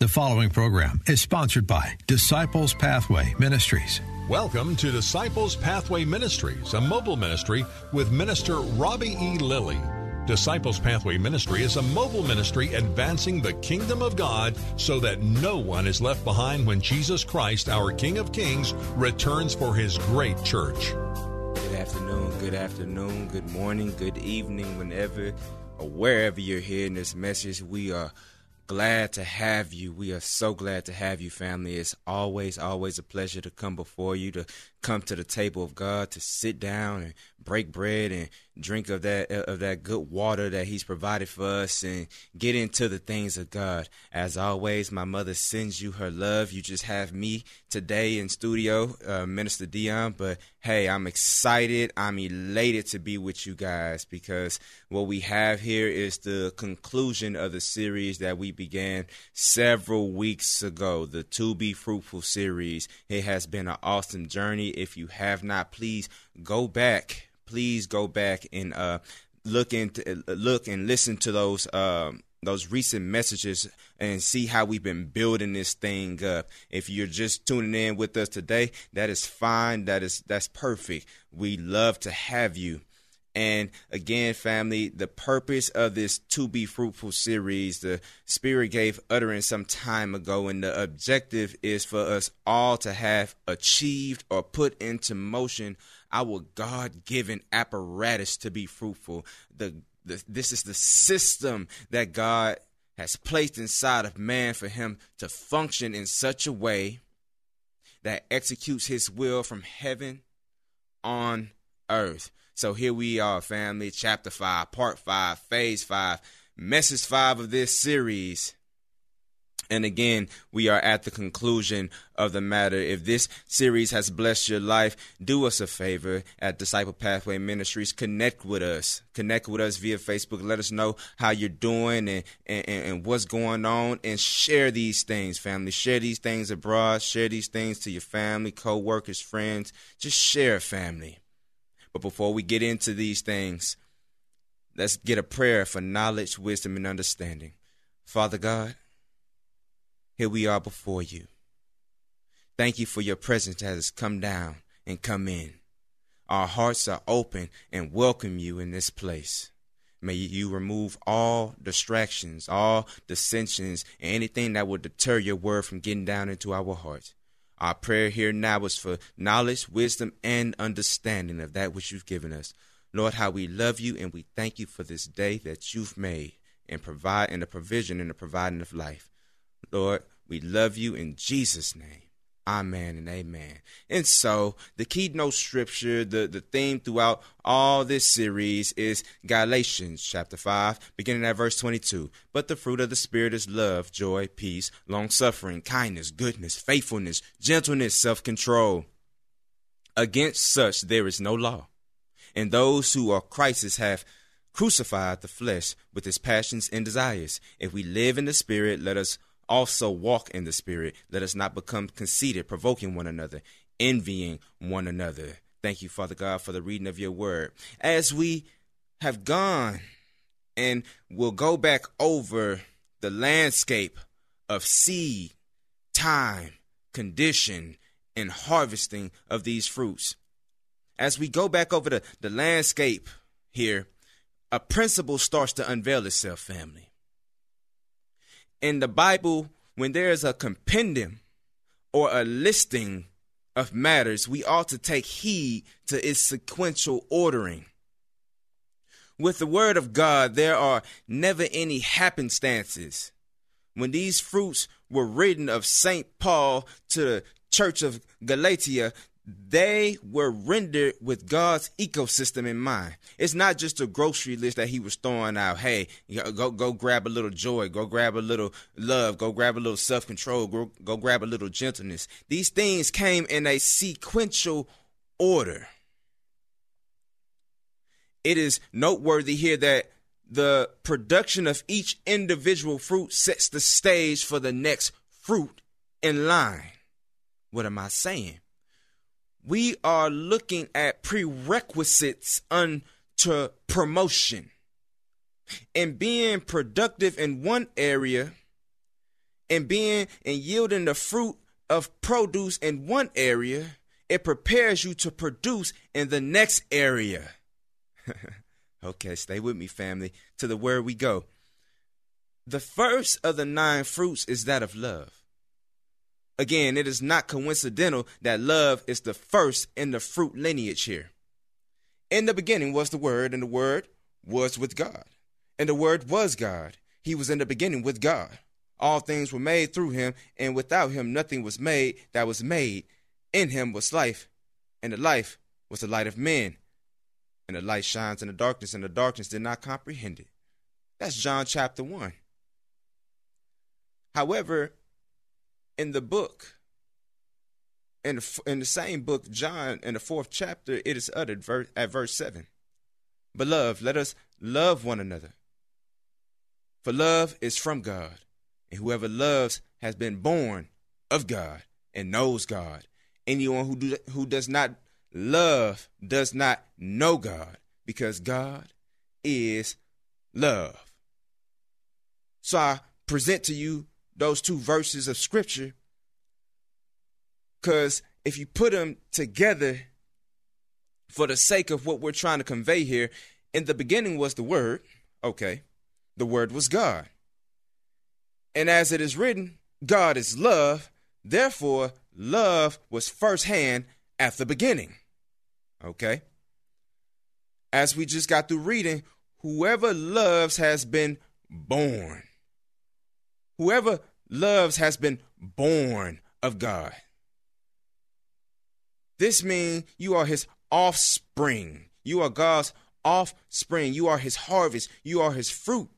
The following program is sponsored by Disciples Pathway Ministries. Welcome to Disciples Pathway Ministries, a mobile ministry with Minister Robbie E. Lilly. Disciples Pathway Ministry is a mobile ministry advancing the kingdom of God so that no one is left behind when Jesus Christ, our King of Kings, returns for his great church. Good afternoon, good afternoon, good morning, good evening, whenever or wherever you're hearing this message. We are glad to have you. We are so glad to have you, family. It's always, always a pleasure to come before you, to come to the table of God, to sit down and break bread and drink of that of that good water that He's provided for us, and get into the things of God. As always, my mother sends you her love. You just have me today in studio, uh, Minister Deion. But hey, I'm excited. I'm elated to be with you guys because what we have here is the conclusion of the series that we began several weeks ago, the To Be Fruitful series. It has been an awesome journey. If you have not, please go back. Please go back and uh, look into look and listen to those um, those recent messages and see how we've been building this thing up. If you're just tuning in with us today, that is fine. That is that's perfect. We love to have you. And again, family, the purpose of this To Be Fruitful series, the Spirit gave utterance some time ago, and the objective is for us all to have achieved or put into motion our God given apparatus to be fruitful. The, the, this is the system that God has placed inside of man for him to function in such a way that executes his will from heaven on earth. So here we are, family, chapter 5, part 5, phase 5, message 5 of this series. And again, we are at the conclusion of the matter. If this series has blessed your life, do us a favor at Disciple Pathway Ministries. Connect with us. Connect with us via Facebook. Let us know how you're doing and, and, and what's going on. And share these things, family. Share these things abroad. Share these things to your family, co workers, friends. Just share, family. But before we get into these things, let's get a prayer for knowledge, wisdom, and understanding. Father God, here we are before you. Thank you for your presence that has come down and come in. Our hearts are open and welcome you in this place. May you remove all distractions, all dissensions, and anything that would deter your word from getting down into our hearts. Our prayer here now is for knowledge, wisdom, and understanding of that which you've given us. Lord, how we love you and we thank you for this day that you've made and provide and the provision and the providing of life. Lord, we love you in Jesus' name. Amen and amen. And so the keynote scripture, the, the theme throughout all this series is Galatians chapter 5, beginning at verse 22. But the fruit of the Spirit is love, joy, peace, long suffering, kindness, goodness, faithfulness, gentleness, self control. Against such there is no law. And those who are Christ's have crucified the flesh with its passions and desires. If we live in the Spirit, let us also walk in the Spirit. Let us not become conceited, provoking one another, envying one another. Thank you, Father God, for the reading of your word. As we have gone and will go back over the landscape of seed, time, condition, and harvesting of these fruits. As we go back over the, the landscape here, a principle starts to unveil itself, family in the Bible, when there is a compendium or a listing of matters, we ought to take heed to its sequential ordering. With the Word of God, there are never any happenstances. When these fruits were written of St. Paul to the church of Galatia, they were rendered with God's ecosystem in mind. It's not just a grocery list that he was throwing out. Hey, go go grab a little joy, go grab a little love, go grab a little self control, go, go grab a little gentleness. These things came in a sequential order. It is noteworthy here that the production of each individual fruit sets the stage for the next fruit in line. What am I saying? We are looking at prerequisites unto promotion. And being productive in one area and being and yielding the fruit of produce in one area, it prepares you to produce in the next area. okay, stay with me, family, to the where we go. The first of the nine fruits is that of love. Again, it is not coincidental that love is the first in the fruit lineage here. In the beginning was the Word, and the Word was with God. And the Word was God. He was in the beginning with God. All things were made through him, and without him nothing was made that was made. In him was life, and the life was the light of men. And the light shines in the darkness, and the darkness did not comprehend it. That's John chapter 1. However, in the book, in the, in the same book, John, in the fourth chapter, it is uttered at verse 7. Beloved, let us love one another. For love is from God, and whoever loves has been born of God and knows God. Anyone who, do, who does not love does not know God, because God is love. So I present to you those two verses of scripture because if you put them together for the sake of what we're trying to convey here, in the beginning was the Word. Okay. The Word was God. And as it is written, God is love. Therefore, love was firsthand at the beginning. Okay. As we just got through reading, whoever loves has been born. Whoever loves has been born of God. This means you are his offspring. You are God's offspring. You are his harvest. You are his fruit.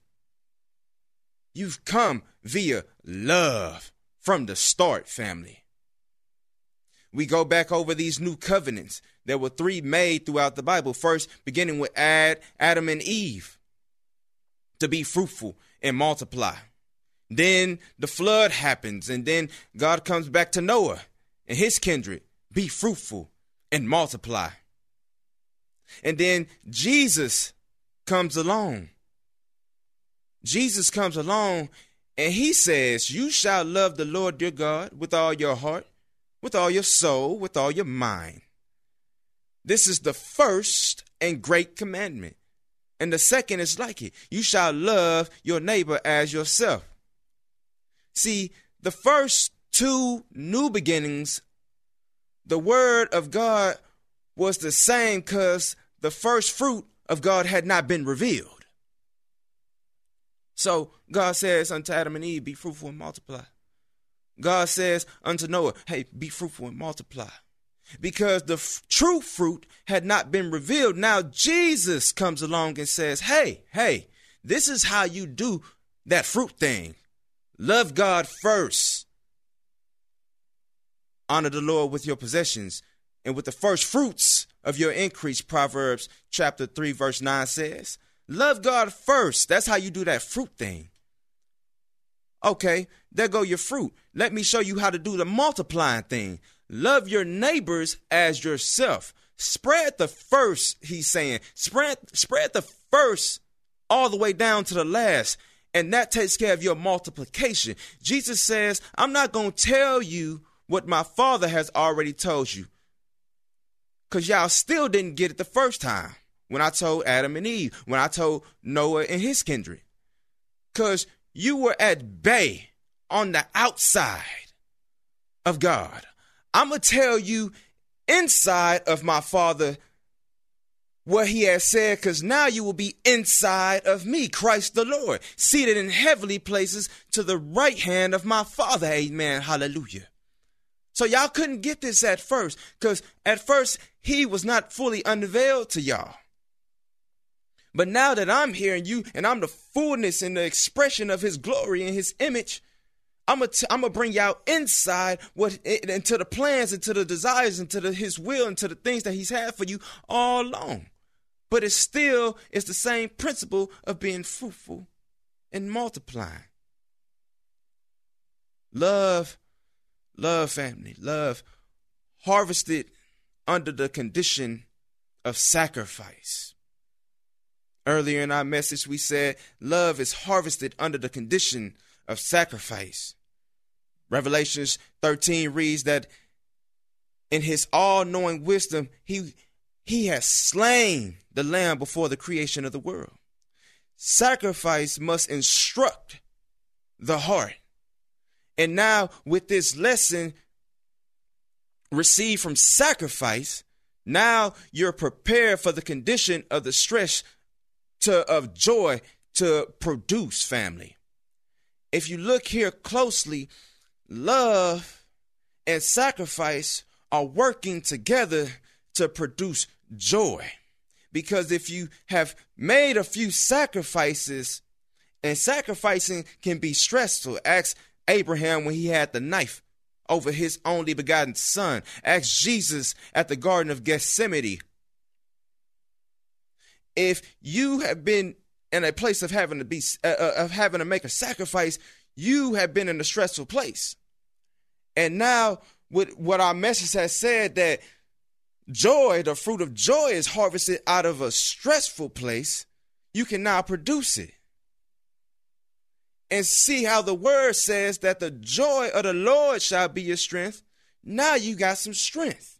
You've come via love from the start, family. We go back over these new covenants. There were three made throughout the Bible. First, beginning with Ad, Adam and Eve, to be fruitful and multiply. Then the flood happens, and then God comes back to Noah and his kindred be fruitful and multiply. And then Jesus comes along. Jesus comes along and he says, You shall love the Lord your God with all your heart, with all your soul, with all your mind. This is the first and great commandment. And the second is like it you shall love your neighbor as yourself. See, the first two new beginnings, the word of God was the same because the first fruit of God had not been revealed. So God says unto Adam and Eve, Be fruitful and multiply. God says unto Noah, Hey, be fruitful and multiply. Because the f- true fruit had not been revealed. Now Jesus comes along and says, Hey, hey, this is how you do that fruit thing. Love God first. Honor the Lord with your possessions and with the first fruits of your increase, Proverbs chapter 3, verse 9 says. Love God first. That's how you do that fruit thing. Okay, there go your fruit. Let me show you how to do the multiplying thing. Love your neighbors as yourself. Spread the first, he's saying. Spread spread the first all the way down to the last and that takes care of your multiplication. Jesus says, I'm not going to tell you what my Father has already told you. Because y'all still didn't get it the first time when I told Adam and Eve, when I told Noah and his kindred. Because you were at bay on the outside of God. I'm going to tell you inside of my Father what he has said, because now you will be inside of me, Christ the Lord, seated in heavenly places to the right hand of my Father. Amen. Hallelujah. So y'all couldn't get this at first because at first he was not fully unveiled to y'all. But now that I'm and you and I'm the fullness and the expression of his glory and his image, I'm gonna t- I'm bring y'all inside what into the plans, into the desires, into the, his will, into the things that he's had for you all along. But it still is the same principle of being fruitful and multiplying. Love, love family, love harvested under the condition of sacrifice. Earlier in our message, we said love is harvested under the condition of sacrifice. Revelations 13 reads that in his all knowing wisdom, he, he has slain the lamb before the creation of the world. Sacrifice must instruct the heart. And now, with this lesson received from sacrifice, now you're prepared for the condition of the stress to, of joy to produce family. If you look here closely, love and sacrifice are working together to produce joy. Because if you have made a few sacrifices, and sacrificing can be stressful. Ask Abraham when he had the knife over his only begotten son. Ask Jesus at the Garden of Gethsemane. If you have been in a place of having to be uh, uh, of having to make a sacrifice, you have been in a stressful place. And now, with what our message has said, that joy, the fruit of joy, is harvested out of a stressful place, you can now produce it. And see how the word says that the joy of the Lord shall be your strength. Now you got some strength.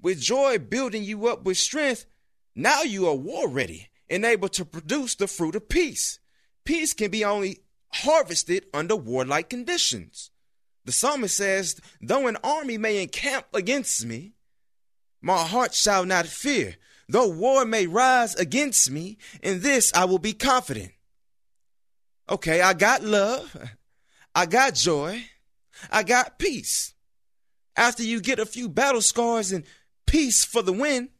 With joy building you up with strength, now you are war ready and able to produce the fruit of peace. Peace can be only harvested under warlike conditions. The psalmist says, Though an army may encamp against me, my heart shall not fear. Though war may rise against me, in this I will be confident. Okay, I got love, I got joy, I got peace. After you get a few battle scars and peace for the win,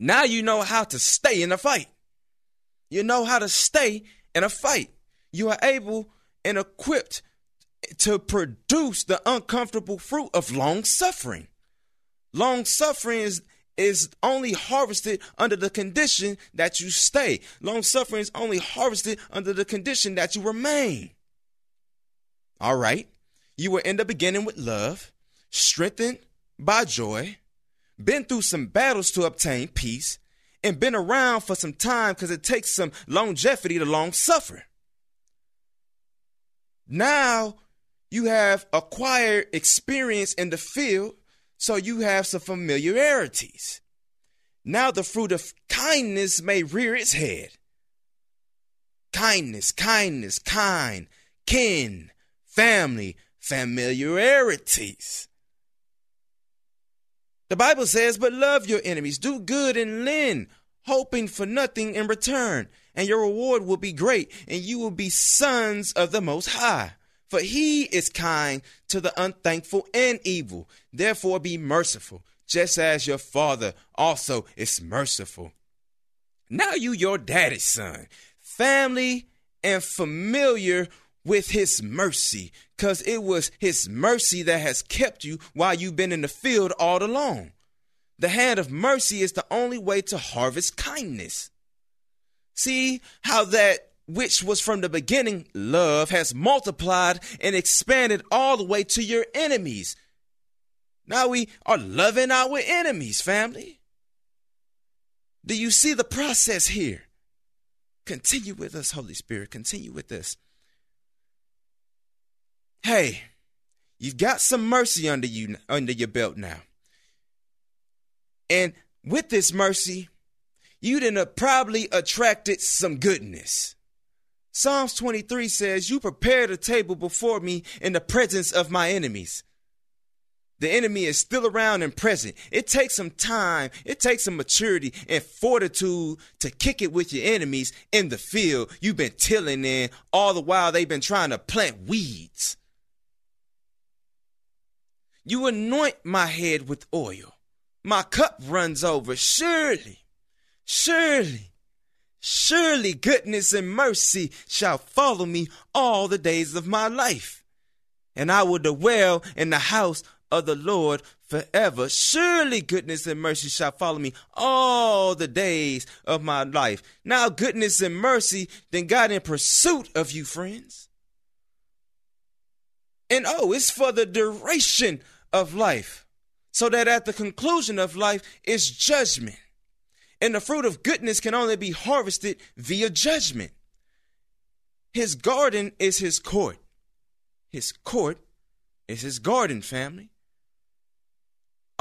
now you know how to stay in a fight. You know how to stay in a fight you are able and equipped to produce the uncomfortable fruit of long suffering. Long suffering is, is only harvested under the condition that you stay. Long suffering is only harvested under the condition that you remain. All right. You will end up beginning with love, strengthened by joy, been through some battles to obtain peace, and been around for some time because it takes some longevity to long suffer. Now you have acquired experience in the field, so you have some familiarities. Now the fruit of kindness may rear its head. Kindness, kindness, kind, kin, family, familiarities. The Bible says, But love your enemies, do good and lend, hoping for nothing in return and your reward will be great, and you will be sons of the Most High. For he is kind to the unthankful and evil. Therefore, be merciful, just as your Father also is merciful. Now, you, your daddy's son, family and familiar with his mercy, because it was his mercy that has kept you while you've been in the field all along. The hand of mercy is the only way to harvest kindness. See how that which was from the beginning, love, has multiplied and expanded all the way to your enemies. Now we are loving our enemies, family. Do you see the process here? Continue with us, Holy Spirit. Continue with us. Hey, you've got some mercy under you under your belt now. And with this mercy, you'd have probably attracted some goodness. Psalms 23 says, You prepared a table before me in the presence of my enemies. The enemy is still around and present. It takes some time, it takes some maturity and fortitude to kick it with your enemies in the field you've been tilling in all the while they've been trying to plant weeds. You anoint my head with oil. My cup runs over. Surely, surely, surely goodness and mercy shall follow me all the days of my life. And I will dwell in the house of the Lord forever. Surely goodness and mercy shall follow me all the days of my life. Now, goodness and mercy then got in pursuit of you, friends. And oh, it's for the duration of life, so that at the conclusion of life is judgment. And the fruit of goodness can only be harvested via judgment. His garden is his court. His court is his garden, family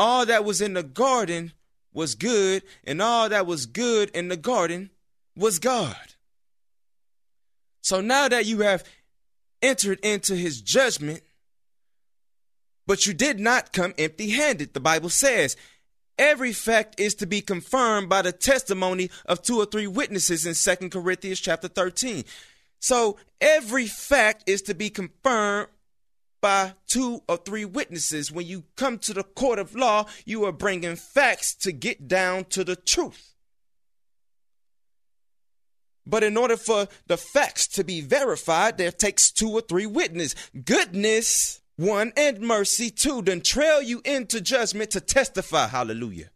all that was in the garden was good, and all that was good in the garden was God. So now that you have entered into his judgment, but you did not come empty handed, the Bible says. Every fact is to be confirmed by the testimony of two or three witnesses in Second Corinthians chapter 13. So every fact is to be confirmed by two or three witnesses. When you come to the court of law, you are bringing facts to get down to the truth. But in order for the facts to be verified, there takes two or three witnesses. Goodness, one, and mercy, two, then trail you into judgment to testify. Hallelujah.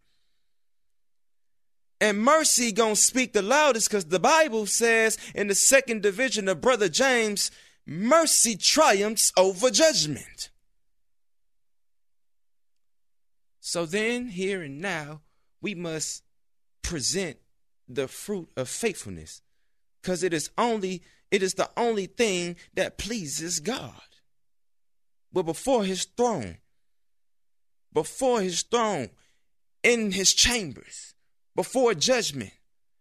And mercy gonna speak the loudest because the Bible says in the second division of Brother James, mercy triumphs over judgment. So then, here and now, we must present the fruit of faithfulness because it is only it is the only thing that pleases God. But before his throne, before his throne, in his chambers, before judgment,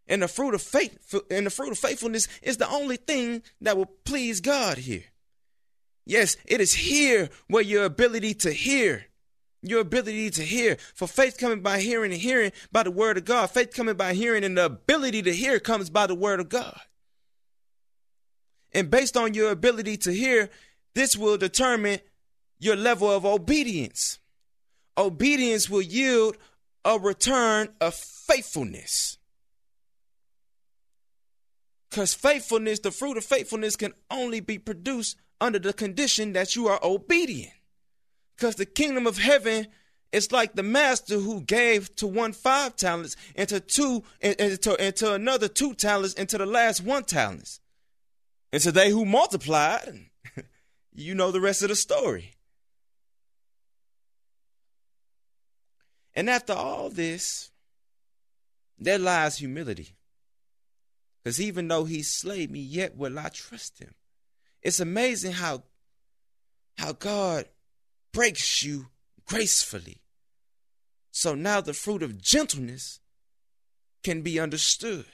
and the fruit of faith and the fruit of faithfulness is the only thing that will please God here. Yes, it is here where your ability to hear, your ability to hear, for faith coming by hearing and hearing by the word of God. Faith coming by hearing and the ability to hear comes by the word of God. And based on your ability to hear, this will determine your level of obedience. Obedience will yield a return of faithfulness. Because faithfulness, the fruit of faithfulness, can only be produced under the condition that you are obedient. Because the kingdom of heaven is like the master who gave to one five talents, and to two, and, and, to, and to another two talents, and to the last one talents. And to they who multiplied, you know the rest of the story. And after all this, there lies humility. Because even though he slayed me, yet will I trust him. It's amazing how, how God breaks you gracefully. So now the fruit of gentleness can be understood.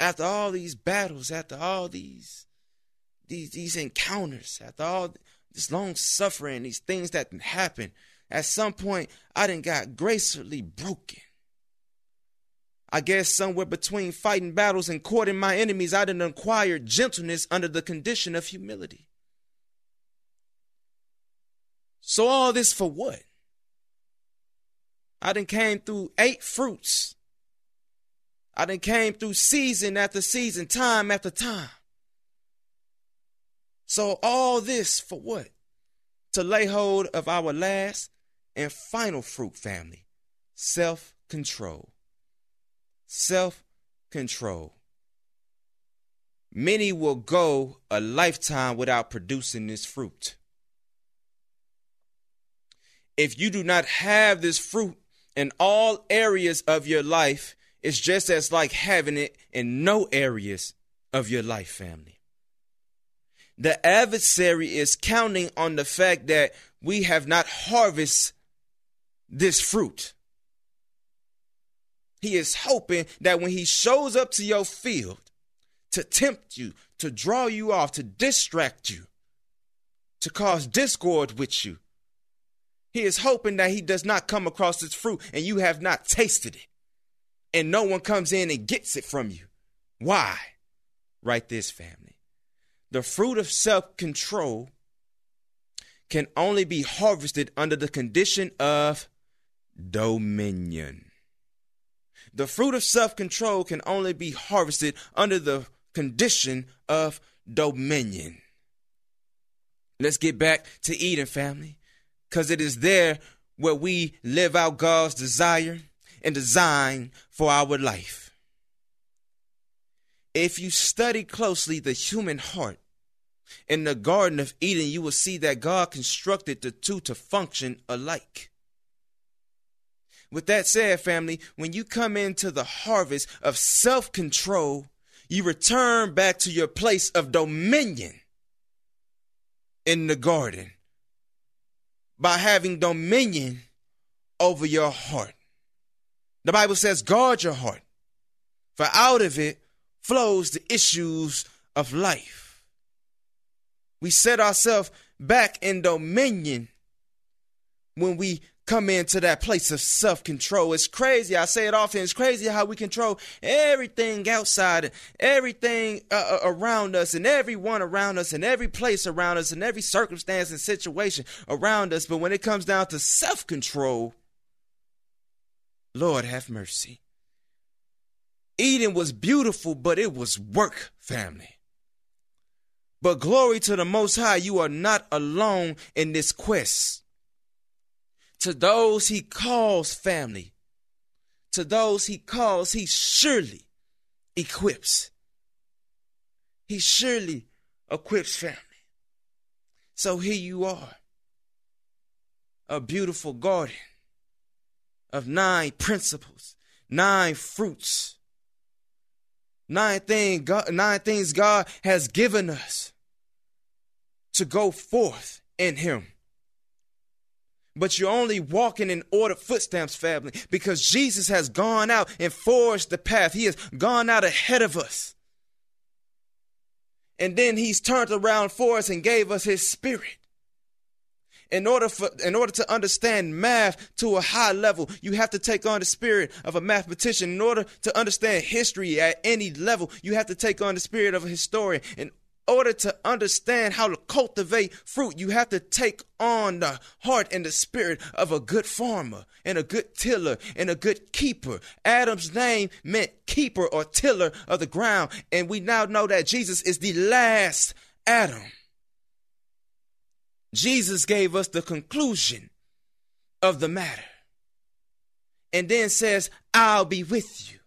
After all these battles, after all these these these encounters, after all this long suffering, these things that happen, at some point I didn't got gracefully broken. I guess somewhere between fighting battles and courting my enemies, I didn't acquire gentleness under the condition of humility. So all this for what? I done came through eight fruits. I done came through season after season, time after time. So all this for what? To lay hold of our last and final fruit family, self-control self control. Many will go a lifetime without producing this fruit. If you do not have this fruit in all areas of your life, it's just as like having it in no areas of your life, family. The adversary is counting on the fact that we have not harvested this fruit. He is hoping that when he shows up to your field to tempt you, to draw you off, to distract you, to cause discord with you, he is hoping that he does not come across this fruit and you have not tasted it. And no one comes in and gets it from you. Why? Write this, family. The fruit of self control can only be harvested under the condition of dominion. The fruit of self control can only be harvested under the condition of dominion. Let's get back to Eden, family, because it is there where we live out God's desire and design for our life. If you study closely the human heart in the Garden of Eden, you will see that God constructed the two to function alike. With that said, family, when you come into the harvest of self control, you return back to your place of dominion in the garden by having dominion over your heart. The Bible says, guard your heart, for out of it flows the issues of life. We set ourselves back in dominion when we come into that place of self control. It's crazy. I say it often. It's crazy how we control everything outside, everything uh, uh, around us, and everyone around us, and every place around us, and every circumstance and situation around us. But when it comes down to self control, Lord have mercy. Eden was beautiful, but it was work, family. But glory to the Most High, you are not alone in this quest to those he calls family, to those he calls, he surely equips. He surely equips family. So here you are, a beautiful garden of nine principles, nine fruits, nine things God, nine things God has given us to go forth in Him but you're only walking in ordered footsteps, family, because Jesus has gone out and forged the path. He has gone out ahead of us. And then he's turned around for us and gave us his spirit. In order for in order to understand math to a high level, you have to take on the spirit of a mathematician. In order to understand history at any level, you have to take on the spirit of a historian. In order to understand how to cultivate fruit, you have to take on the heart and the spirit of a good farmer and a good tiller and a good keeper. Adam's name meant keeper or tiller of the ground, and we now know that Jesus is the last Adam. Jesus gave us the conclusion of the matter and then says, I'll be with you.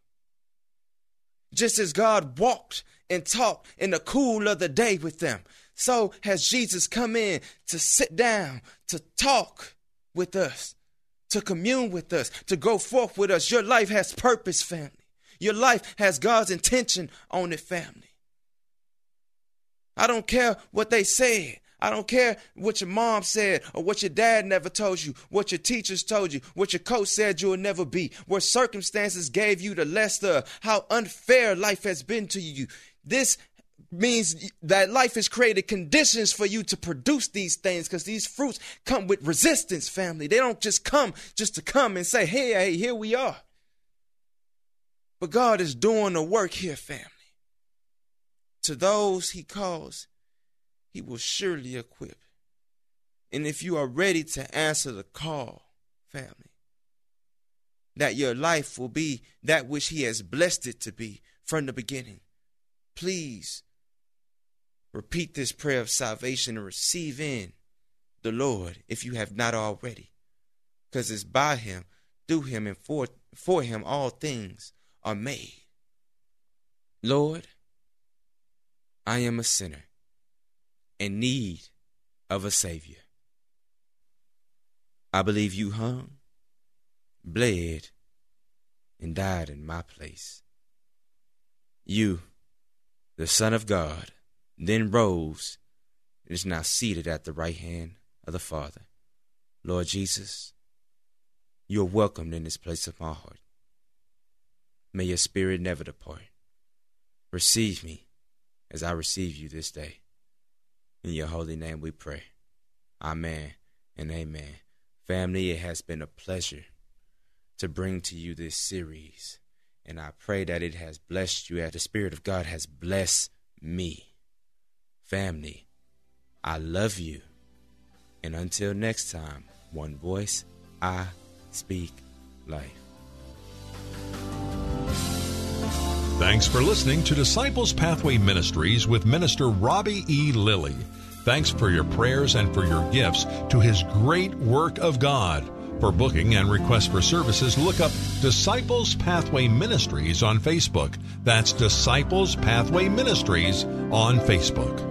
Just as God walked and talk in the cool of the day with them. So has Jesus come in to sit down, to talk with us, to commune with us, to go forth with us. Your life has purpose, family. Your life has God's intention on it, family. I don't care what they said. I don't care what your mom said or what your dad never told you, what your teachers told you, what your coach said you will never be, what circumstances gave you the less of, how unfair life has been to you. This means that life has created conditions for you to produce these things because these fruits come with resistance, family. They don't just come just to come and say, hey, hey, here we are. But God is doing the work here, family. To those he calls, he will surely equip. And if you are ready to answer the call, family, that your life will be that which he has blessed it to be from the beginning please repeat this prayer of salvation and receive in the Lord if you have not already. Because it's by him, through him, and for, for him all things are made. Lord, I am a sinner in need of a Savior. I believe you hung, bled, and died in my place. You the Son of God, then rose and is now seated at the right hand of the Father. Lord Jesus, you are welcomed in this place of my heart. May your spirit never depart. Receive me as I receive you this day. In your holy name we pray. Amen and amen. Family, it has been a pleasure to bring to you this series and I pray that it has blessed you as the Spirit of God has blessed me. Family, I love you. And until next time, one voice, I speak life. Thanks for listening to Disciples Pathway Ministries with Minister Robbie E. Lilly. Thanks for your prayers and for your gifts to his great work of God. For booking and request for services, look up Disciples Pathway Ministries on Facebook. That's Disciples Pathway Ministries on Facebook.